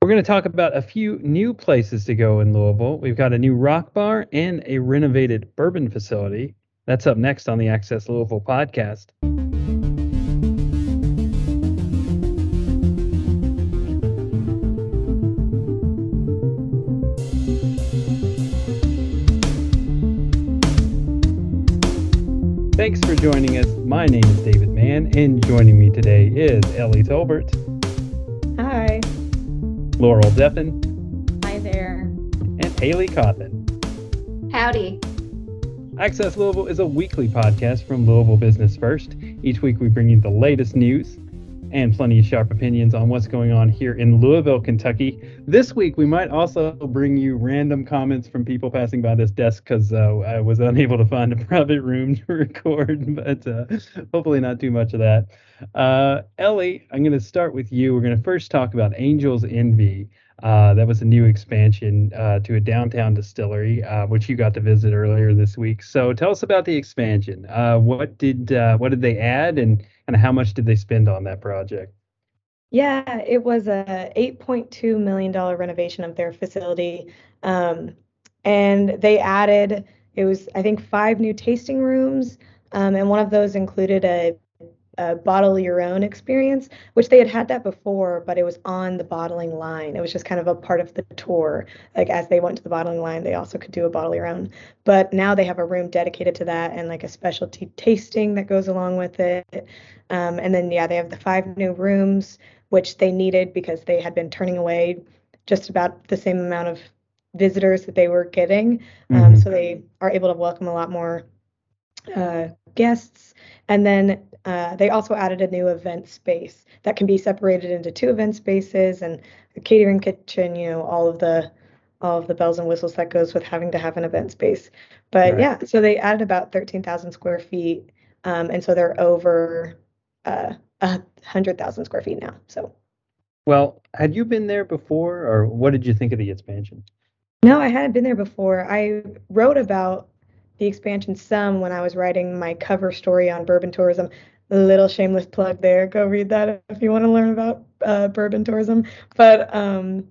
We're going to talk about a few new places to go in Louisville. We've got a new rock bar and a renovated bourbon facility. That's up next on the Access Louisville podcast. Thanks for joining us. My name is David Mann, and joining me today is Ellie Tolbert. Laurel Deppen. Hi there. And Haley Cawthon. Howdy. Access Louisville is a weekly podcast from Louisville Business First. Each week we bring you the latest news and plenty of sharp opinions on what's going on here in Louisville, Kentucky. This week we might also bring you random comments from people passing by this desk because uh, I was unable to find a private room to record, but uh, hopefully not too much of that. Uh, Ellie, I'm going to start with you. We're going to first talk about Angels Envy. Uh, that was a new expansion uh, to a downtown distillery, uh, which you got to visit earlier this week. So tell us about the expansion. What did what did they add, and and how much did they spend on that project? Yeah, it was a 8.2 million dollar renovation of their facility, um, and they added it was I think five new tasting rooms, um, and one of those included a a bottle your own experience, which they had had that before, but it was on the bottling line. It was just kind of a part of the tour. Like as they went to the bottling line, they also could do a bottle your own. But now they have a room dedicated to that and like a specialty tasting that goes along with it. Um, and then yeah, they have the five new rooms which they needed because they had been turning away just about the same amount of visitors that they were getting. Um, mm-hmm. So they are able to welcome a lot more uh, guests. And then uh, they also added a new event space that can be separated into two event spaces and a catering kitchen. You know, all of the all of the bells and whistles that goes with having to have an event space. But right. yeah, so they added about 13,000 square feet, um, and so they're over uh, 100,000 square feet now. So. Well, had you been there before, or what did you think of the expansion? No, I hadn't been there before. I wrote about the expansion some when I was writing my cover story on bourbon tourism little shameless plug there. Go read that if you want to learn about uh, bourbon tourism. But um,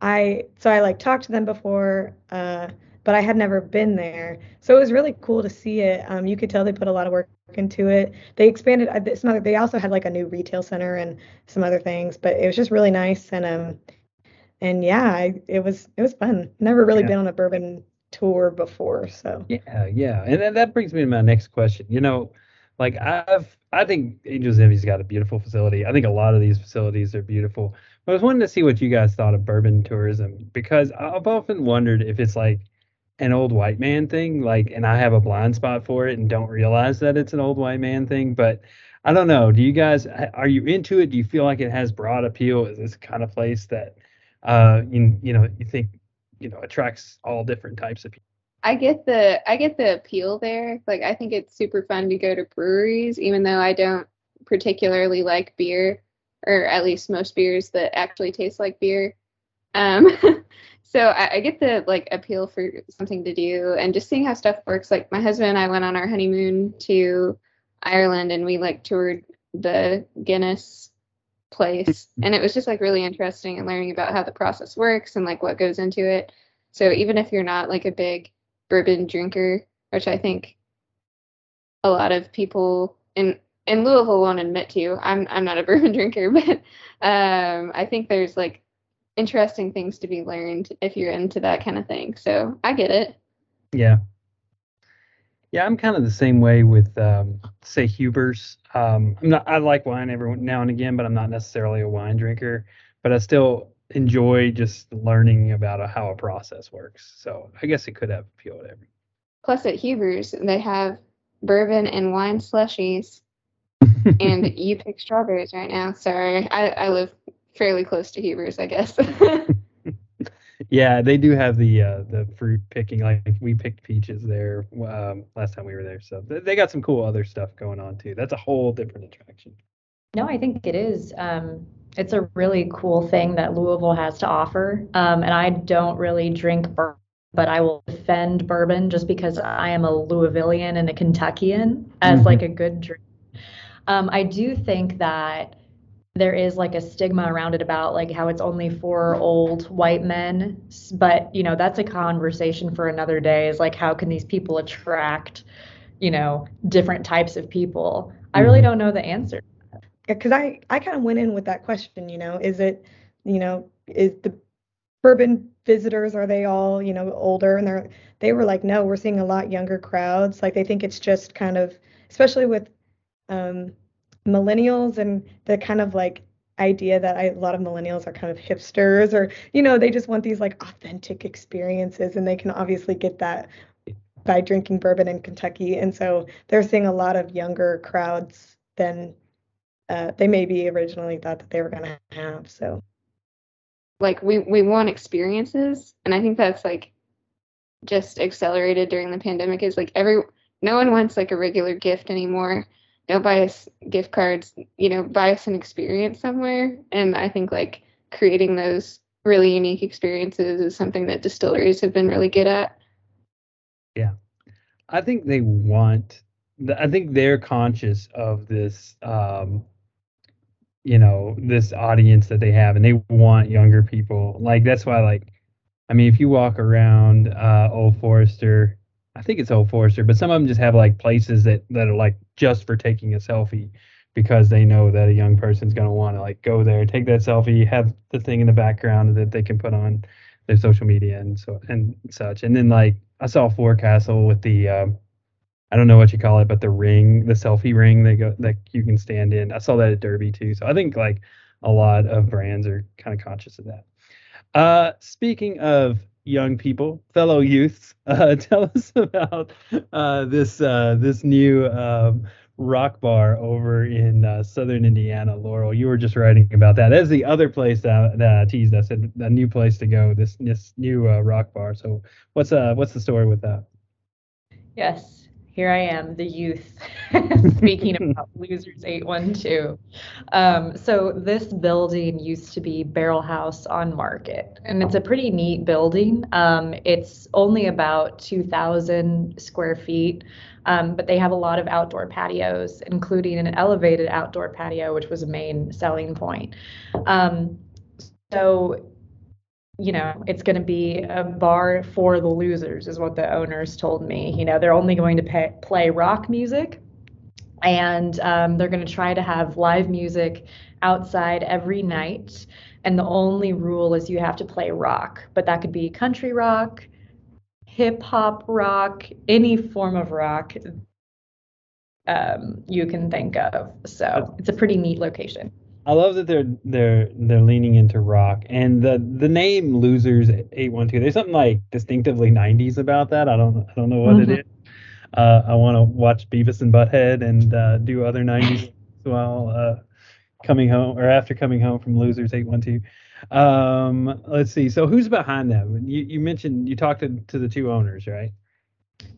I so I like talked to them before, uh, but I had never been there. So it was really cool to see it. Um, you could tell they put a lot of work into it. They expanded uh, some other. They also had like a new retail center and some other things, but it was just really nice and um and yeah, I, it was it was fun. Never really yeah. been on a bourbon tour before, so yeah, yeah, and then that brings me to my next question. You know like I've I think Angels Envy's got a beautiful facility. I think a lot of these facilities are beautiful. But I was wanting to see what you guys thought of bourbon tourism because I've often wondered if it's like an old white man thing, like, and I have a blind spot for it and don't realize that it's an old white man thing. But I don't know. Do you guys are you into it? Do you feel like it has broad appeal? Is this kind of place that uh you you know you think you know attracts all different types of people? I get the I get the appeal there. Like I think it's super fun to go to breweries, even though I don't particularly like beer, or at least most beers that actually taste like beer. Um, so I, I, get the like appeal for something to do, and just seeing how stuff works. Like my husband and I went on our honeymoon to Ireland, and we like toured the Guinness place, and it was just like really interesting and learning about how the process works and like what goes into it. So even if you're not like a big bourbon drinker, which I think a lot of people in in Louisville won't admit to. I'm I'm not a bourbon drinker, but um, I think there's like interesting things to be learned if you're into that kind of thing. So I get it. Yeah. Yeah, I'm kind of the same way with um, say Huber's. Um, I'm not. I like wine every now and again, but I'm not necessarily a wine drinker. But I still enjoy just learning about a, how a process works. So I guess it could have appeal to everyone. Plus, at Huber's, they have bourbon and wine slushies, and you pick strawberries right now. Sorry, I, I live fairly close to Huber's, I guess. yeah, they do have the uh, the fruit picking. Like we picked peaches there um, last time we were there, so they got some cool other stuff going on too. That's a whole different attraction. No, I think it is. Um, it's a really cool thing that Louisville has to offer. Um, and I don't really drink bourbon, but I will defend bourbon just because I am a Louisvillian and a Kentuckian as mm-hmm. like a good drink. Um, I do think that there is like a stigma around it about like how it's only for old white men but you know that's a conversation for another day is like how can these people attract you know different types of people mm-hmm. i really mm-hmm. don't know the answer because i i kind of went in with that question you know is it you know is the bourbon visitors are they all you know older and they're they were like no we're seeing a lot younger crowds like they think it's just kind of especially with um millennials and the kind of like idea that I, a lot of millennials are kind of hipsters or you know they just want these like authentic experiences and they can obviously get that by drinking bourbon in Kentucky. And so they're seeing a lot of younger crowds than uh, they maybe originally thought that they were going to have so. Like we we want experiences and I think that's like just accelerated during the pandemic is like every no one wants like a regular gift anymore know, buy us gift cards, you know, buy us an experience somewhere. And I think like creating those really unique experiences is something that distilleries have been really good at. Yeah. I think they want, I think they're conscious of this, um, you know, this audience that they have and they want younger people. Like, that's why, like, I mean, if you walk around uh, Old Forester, I think it's Old Forester, but some of them just have like places that that are like just for taking a selfie because they know that a young person's going to want to like go there, take that selfie, have the thing in the background that they can put on their social media and so and such. And then like I saw Forecastle with the um, I don't know what you call it, but the ring, the selfie ring that go that you can stand in. I saw that at Derby too. So I think like a lot of brands are kind of conscious of that. Uh, speaking of young people, fellow youths, uh, tell us about uh, this uh, this new um, rock bar over in uh, southern Indiana, Laurel. You were just writing about that. That's the other place that, that teased. us, said a new place to go. This this new uh, rock bar. So what's uh what's the story with that? Yes here I am, the youth, speaking about Losers 812. Um, so this building used to be Barrel House on Market, and it's a pretty neat building. Um, it's only about 2,000 square feet, um, but they have a lot of outdoor patios, including an elevated outdoor patio, which was a main selling point. Um, so you know, it's going to be a bar for the losers, is what the owners told me. You know, they're only going to pay, play rock music and um, they're going to try to have live music outside every night. And the only rule is you have to play rock, but that could be country rock, hip hop rock, any form of rock um, you can think of. So it's a pretty neat location. I love that they're they're they're leaning into rock and the the name Losers Eight One Two. There's something like distinctively '90s about that. I don't I don't know what mm-hmm. it is. Uh, I want to watch Beavis and Butthead and uh, do other '90s as well. Uh, coming home or after coming home from Losers Eight One Two. Um, let's see. So who's behind that? You you mentioned you talked to, to the two owners, right?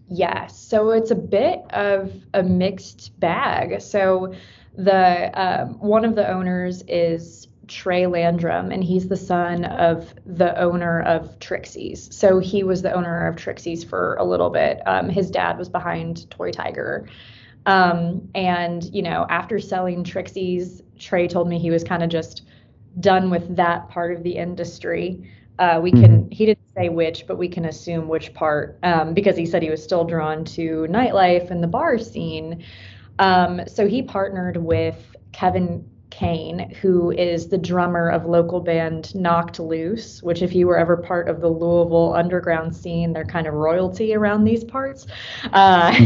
Yes. So it's a bit of a mixed bag. So the um, one of the owners is Trey Landrum, and he's the son of the owner of Trixie's. So he was the owner of Trixie's for a little bit. Um, his dad was behind Toy Tiger. Um, and, you know, after selling Trixie's, Trey told me he was kind of just done with that part of the industry. Uh, we can, mm-hmm. he didn't say which, but we can assume which part um, because he said he was still drawn to nightlife and the bar scene. Um, so he partnered with Kevin Kane, who is the drummer of local band Knocked Loose, which, if you were ever part of the Louisville underground scene, they're kind of royalty around these parts. Uh,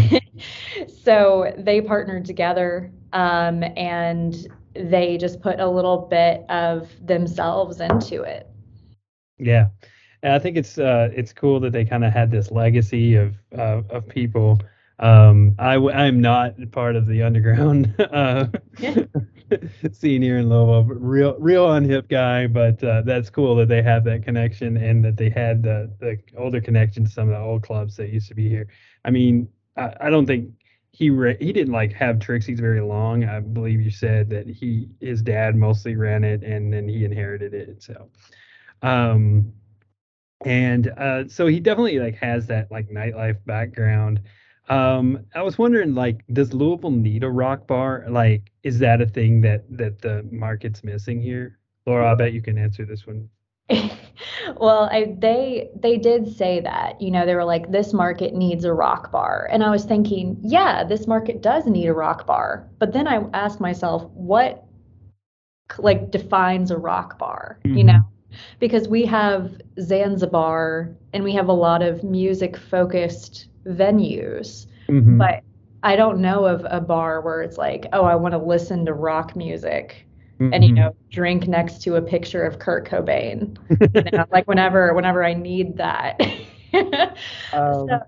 so they partnered together um, and they just put a little bit of themselves into it. Yeah. And I think it's uh, it's cool that they kind of had this legacy of uh, of people um, I I'm not part of the underground uh, scene here in Louisville. Real real unhip guy, but uh, that's cool that they have that connection and that they had the the older connection to some of the old clubs that used to be here. I mean, I, I don't think he re- he didn't like have Trixie's very long. I believe you said that he his dad mostly ran it and then he inherited it. So, um, and uh, so he definitely like has that like nightlife background. Um, I was wondering, like, does Louisville need a rock bar? Like, is that a thing that that the market's missing here? Laura, I bet you can answer this one. well, I, they they did say that. You know, they were like, this market needs a rock bar, and I was thinking, yeah, this market does need a rock bar. But then I asked myself, what like defines a rock bar? Mm-hmm. You know, because we have Zanzibar and we have a lot of music focused venues, mm-hmm. but I don't know of a bar where it's like, oh, I want to listen to rock music mm-hmm. and you mm-hmm. know drink next to a picture of Kurt Cobain. you know, like whenever whenever I need that. um, so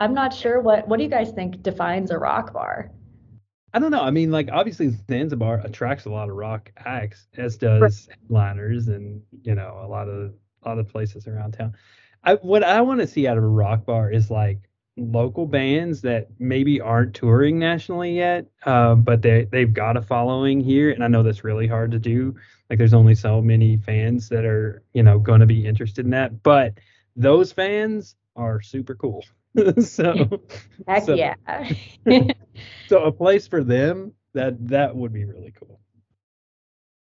I'm not sure what what do you guys think defines a rock bar? I don't know. I mean, like obviously Zanzibar attracts a lot of rock acts, as does headliners and you know a lot of a lot of places around town. I what I want to see out of a rock bar is like local bands that maybe aren't touring nationally yet, uh, but they they've got a following here, and I know that's really hard to do. Like there's only so many fans that are you know going to be interested in that, but those fans are super cool. so heck so, yeah. so a place for them that that would be really cool.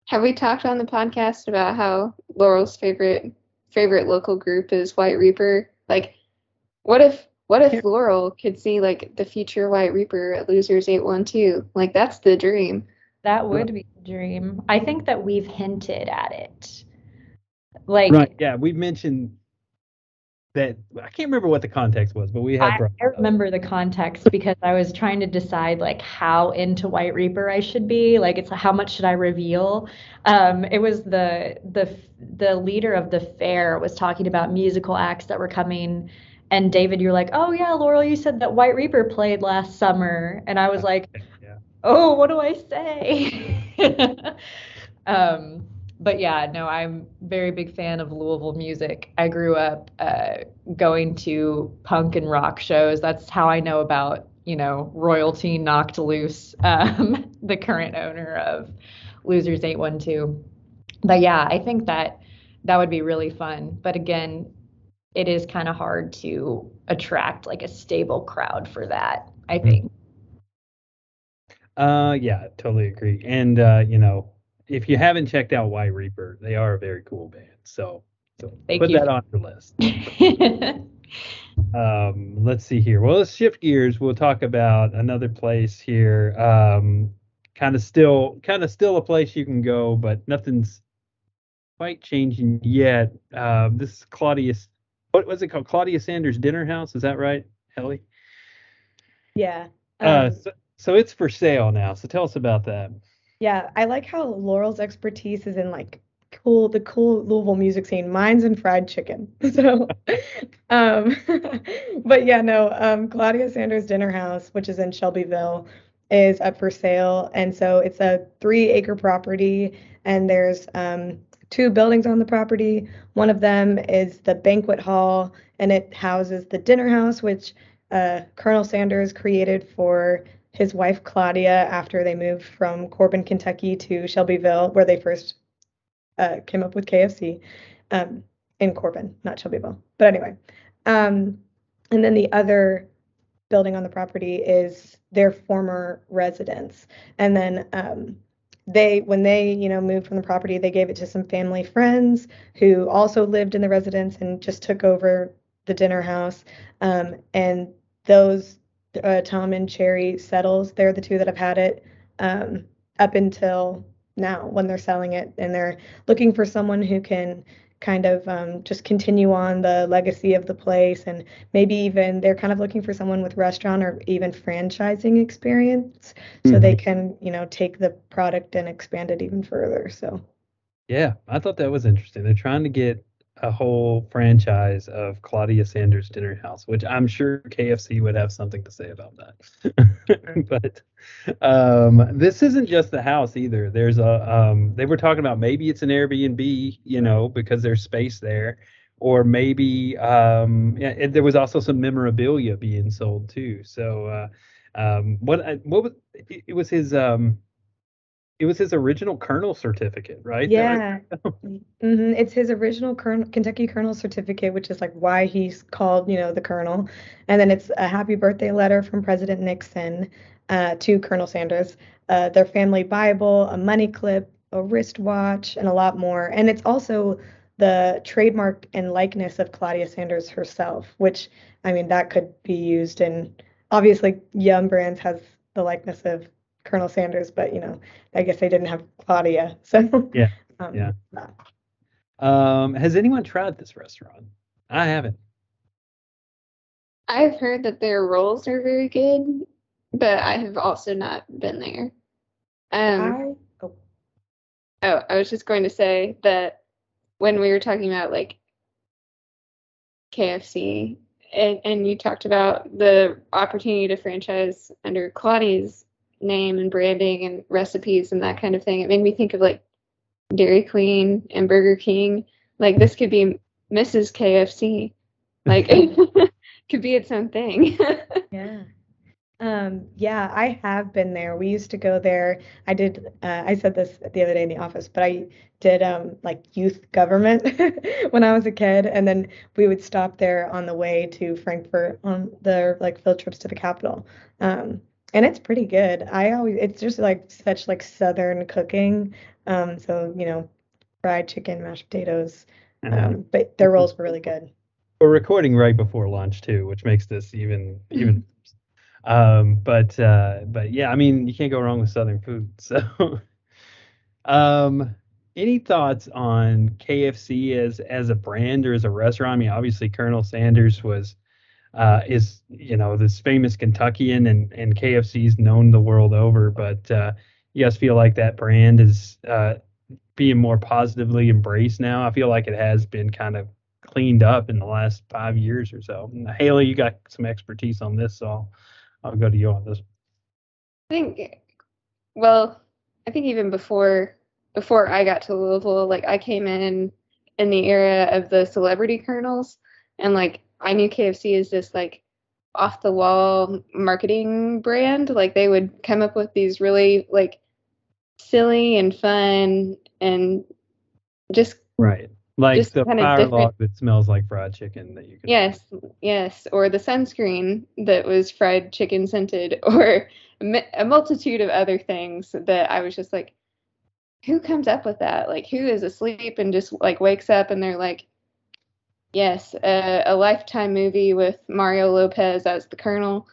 Have we talked on the podcast about how Laurel's favorite favorite local group is White Reaper? Like, what if what if Laurel could see like the future White Reaper at Losers Eight One Two? Like that's the dream. That would be the dream. I think that we've hinted at it. Like right, yeah, we've mentioned that I can't remember what the context was, but we had. I, I remember the context because I was trying to decide like how into White Reaper I should be. Like, it's how much should I reveal? Um, it was the the the leader of the fair was talking about musical acts that were coming, and David, you're like, oh yeah, Laurel, you said that White Reaper played last summer, and I was like, yeah. oh, what do I say? um, but yeah, no, I'm very big fan of Louisville music. I grew up uh, going to punk and rock shows. That's how I know about you know royalty knocked loose, um, the current owner of Losers Eight One Two. But yeah, I think that that would be really fun. But again, it is kind of hard to attract like a stable crowd for that. I mm-hmm. think. Uh, yeah, totally agree. And uh, you know, if you haven't checked out White Reaper, they are a very cool band. So, so put you. that on your list. um, let's see here. Well, let's shift gears. We'll talk about another place here. Um, kind of still, kind of still a place you can go, but nothing's quite changing yet. Uh, this is Claudius. What was it called? Claudia Sanders Dinner House. Is that right, Ellie? Yeah. Uh, um, uh, so, so it's for sale now. So tell us about that. Yeah, I like how Laurel's expertise is in like cool the cool Louisville music scene. Mine's in fried chicken. So um but yeah, no, um Claudia Sanders Dinner House, which is in Shelbyville, is up for sale. And so it's a three acre property and there's um two buildings on the property. One of them is the banquet hall and it houses the dinner house, which uh, Colonel Sanders created for his wife Claudia after they moved from Corbin, Kentucky to Shelbyville, where they first uh, came up with KFC um, in Corbin, not Shelbyville. But anyway, um, and then the other building on the property is their former residence, and then um, they when they you know moved from the property, they gave it to some family friends who also lived in the residence and just took over the dinner house, um, and those uh, Tom and Cherry Settles. They're the two that have had it um, up until now when they're selling it, and they're looking for someone who can kind of um, just continue on the legacy of the place. And maybe even they're kind of looking for someone with restaurant or even franchising experience so mm-hmm. they can you know take the product and expand it even further so. Yeah i thought that was interesting. They're trying to get a whole franchise of Claudia Sanders Dinner House, which I'm sure KFC would have something to say about that. but um, this isn't just the house either. There's a um, they were talking about maybe it's an Airbnb, you know, because there's space there, or maybe um, yeah, there was also some memorabilia being sold too. So uh, um, what what was it was his um, it was his original Colonel certificate, right? Yeah. hmm It's his original Colonel, Kentucky Colonel certificate, which is like why he's called, you know, the Colonel. And then it's a happy birthday letter from President Nixon uh, to Colonel Sanders, uh, their family Bible, a money clip, a wristwatch, and a lot more. And it's also the trademark and likeness of Claudia Sanders herself, which I mean that could be used in obviously Yum Brands has the likeness of Colonel Sanders, but you know, I guess they didn't have Claudia. So Yeah, um, yeah. Um, has anyone tried this restaurant? I haven't. I've heard that their rolls are very good, but I have also not been there. Um, I oh, oh, I was just going to say that when we were talking about like KFC and, and you talked about the opportunity to franchise under Claudia's name and branding and recipes and that kind of thing, it made me think of like Dairy Queen and Burger King. Like this could be Mrs. KFC. Like could be its own thing. yeah. Um, yeah, I have been there. We used to go there. I did, uh, I said this the other day in the office, but I did um, like youth government when I was a kid, and then we would stop there on the way to Frankfort on the like field trips to the capital. Um, and it's pretty good. I always, it's just like such like Southern cooking. Um, so, you know, fried chicken, mashed potatoes. Uh, Um, but their rolls were really good. we're recording right before lunch too, which makes this even even. um, but uh, but yeah, I mean, you can't go wrong with Southern food. So, um, any thoughts on KFC as as a brand or as a restaurant? I mean, obviously Colonel Sanders was uh, is you know this famous Kentuckian, and and KFC's known the world over. But uh, you guys feel like that brand is uh, being more positively embraced now? I feel like it has been kind of cleaned up in the last five years or so. And Haley, you got some expertise on this, so I'll, I'll go to you on this. I think, well, I think even before before I got to Louisville, like I came in in the era of the celebrity colonels, and like I knew KFC is this like off the wall marketing brand. Like they would come up with these really like silly and fun and just Right. Like Just the log that smells like fried chicken that you can. Yes, yes, or the sunscreen that was fried chicken scented, or a multitude of other things that I was just like, who comes up with that? Like, who is asleep and just like wakes up and they're like, yes, a, a lifetime movie with Mario Lopez as the Colonel.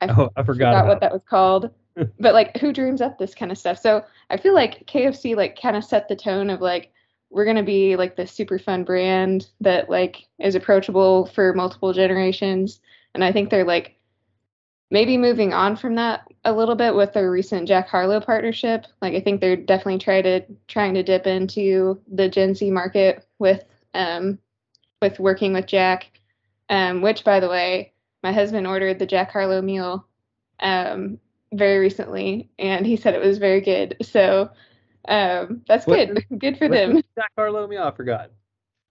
I Oh, I forgot forgot what that was called. but like, who dreams up this kind of stuff? So I feel like KFC like kind of set the tone of like we're gonna be like the super fun brand that like is approachable for multiple generations, and I think they're like maybe moving on from that a little bit with their recent Jack Harlow partnership. Like I think they're definitely trying to trying to dip into the Gen Z market with um with working with Jack. Um, which by the way, my husband ordered the Jack Harlow meal um very recently and he said it was very good. So um that's What- good. good for them. Jack Harlow meal? I forgot.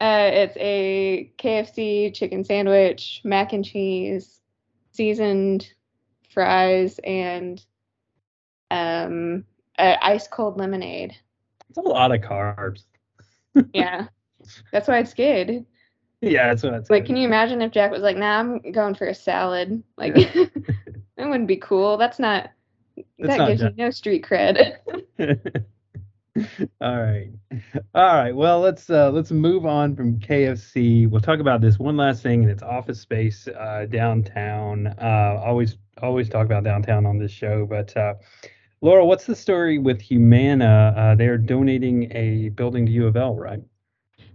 Uh, it's a KFC chicken sandwich, mac and cheese, seasoned fries, and um, ice cold lemonade. It's a lot of carbs. Yeah, that's why it's good. Yeah, that's what it's Like, can you imagine if Jack was like, "Nah, I'm going for a salad." Like, that wouldn't be cool. That's not. That's that not gives you no street cred. All right. All right. Well, let's uh let's move on from KFC. We'll talk about this one last thing and it's office space uh downtown. Uh always always talk about downtown on this show, but uh Laura, what's the story with Humana? Uh they're donating a building to U of L, right?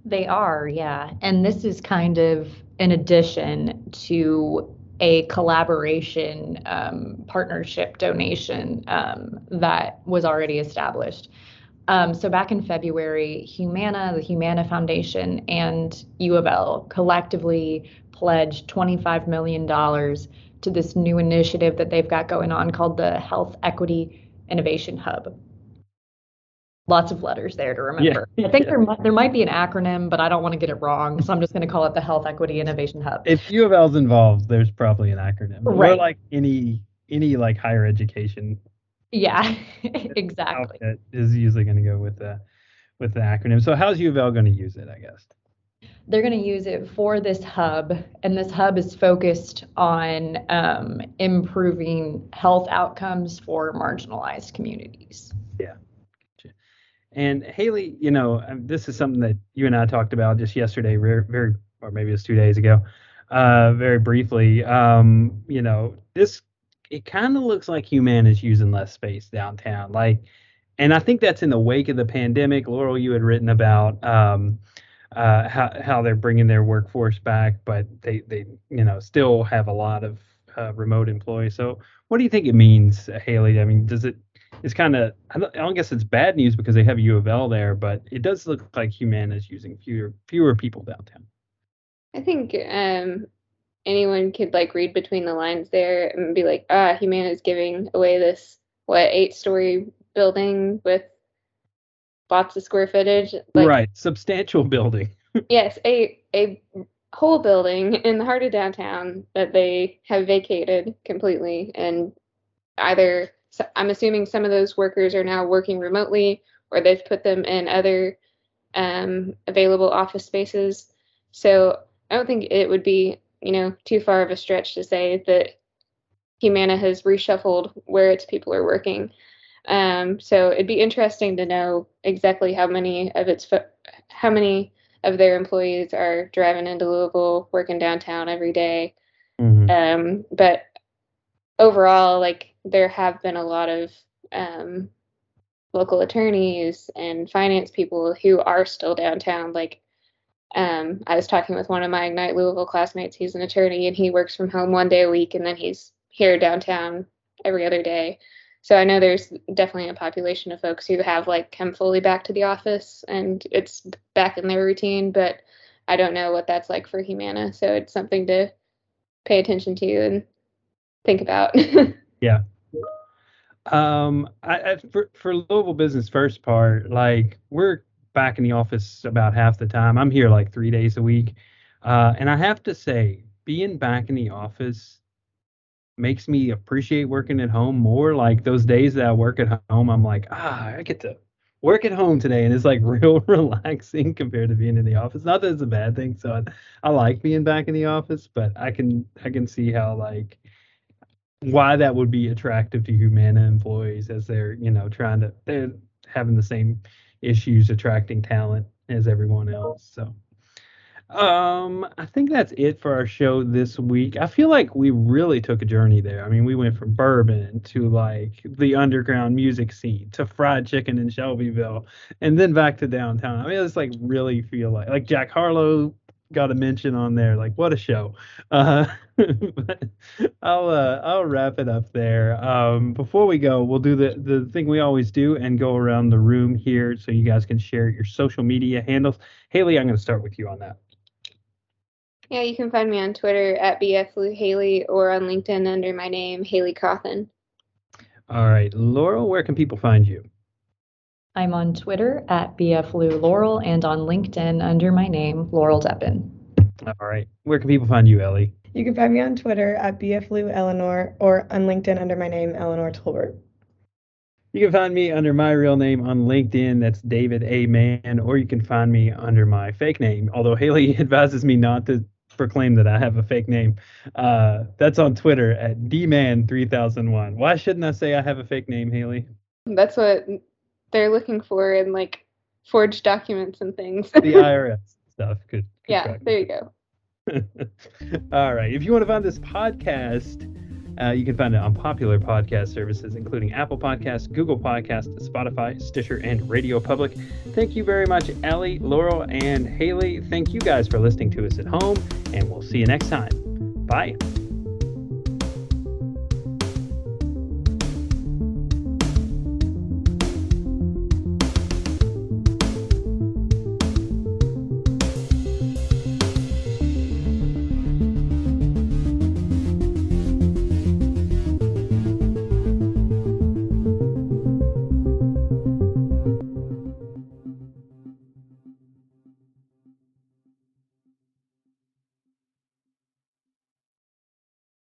They are, yeah. And this is kind of an addition to a collaboration um, partnership donation um, that was already established. Um, so back in February, Humana, the Humana Foundation, and U of L collectively pledged $25 million to this new initiative that they've got going on called the Health Equity Innovation Hub. Lots of letters there to remember. Yeah. I think there might, there might be an acronym, but I don't want to get it wrong, so I'm just going to call it the Health Equity Innovation Hub. If U of L's involved, there's probably an acronym. Right. Or like any any like higher education Yeah, exactly. Is usually going to go with the with the acronym. So how's U of L going to use it? I guess they're going to use it for this hub, and this hub is focused on um, improving health outcomes for marginalized communities. Yeah. And Haley, you know, um, this is something that you and I talked about just yesterday, very, or maybe it was two days ago, uh, very briefly. Um, you know, this it kind of looks like Humana is using less space downtown. Like, and I think that's in the wake of the pandemic. Laurel, you had written about um, uh, how how they're bringing their workforce back, but they they you know still have a lot of uh, remote employees. So, what do you think it means, Haley? I mean, does it? It's kind of I don't, I don't guess it's bad news because they have U of L there, but it does look like Humana is using fewer fewer people downtown. I think um, anyone could like read between the lines there and be like, ah, Humana is giving away this what eight story building with lots of square footage. Like, right, substantial building. yes, a a whole building in the heart of downtown that they have vacated completely, and either I'm assuming some of those workers are now working remotely, or they've put them in other um, available office spaces. So I don't think it would be, you know, too far of a stretch to say that Humana has reshuffled where its people are working. Um, so it'd be interesting to know exactly how many of its fo- how many of their employees are driving into Louisville, working downtown every day. Mm-hmm. Um, but overall, like there have been a lot of um, local attorneys and finance people who are still downtown. Like um, I was talking with one of my Ignite Louisville classmates. He's an attorney and he works from home one day a week and then he's here downtown every other day. So I know there's definitely a population of folks who have like come fully back to the office and it's back in their routine, but I don't know what that's like for Humana. So it's something to pay attention to and think about. yeah. Um, I, I, for for Louisville Business First part, like we're back in the office about half the time. I'm here like three days a week. Uh, and I have to say, being back in the office makes me appreciate working at home more. Like those days that I work at home, I'm like, ah, I get to work at home today. And it's like real relaxing compared to being in the office. Not that it's a bad thing. So I, I like being back in the office, but I can, I can see how like, why that would be attractive to Humana employees as they're, you know, trying to, they're having the same issues attracting talent as everyone else. So um I think that's it for our show this week. I feel like we really took a journey there. I mean, we went from bourbon to like the underground music scene to fried chicken in Shelbyville and then back to downtown. I mean, it's like really feel like like Jack Harlow got a mention on there. Like what a show. Uh, I'll uh, I'll wrap it up there. Um, before we go, we'll do the the thing we always do and go around the room here so you guys can share your social media handles. Haley, I'm going to start with you on that. Yeah, you can find me on Twitter at bfluhaley or on LinkedIn under my name Haley Cawthon. All right, Laurel, where can people find you? I'm on Twitter at bflou and on LinkedIn under my name, Laurel Deppen. All right. Where can people find you, Ellie? You can find me on Twitter at bflou Eleanor or on LinkedIn under my name, Eleanor Tolbert. You can find me under my real name on LinkedIn. That's David A. Mann, or you can find me under my fake name. Although Haley advises me not to proclaim that I have a fake name. Uh, that's on Twitter at dman3001. Why shouldn't I say I have a fake name, Haley? That's what they're looking for in like forged documents and things. the IRS stuff. Good. yeah, there you go. All right. If you want to find this podcast, uh, you can find it on popular podcast services, including Apple Podcasts, Google Podcasts, Spotify, Stitcher, and Radio Public. Thank you very much, Ellie, Laurel, and Haley. Thank you guys for listening to us at home, and we'll see you next time. Bye.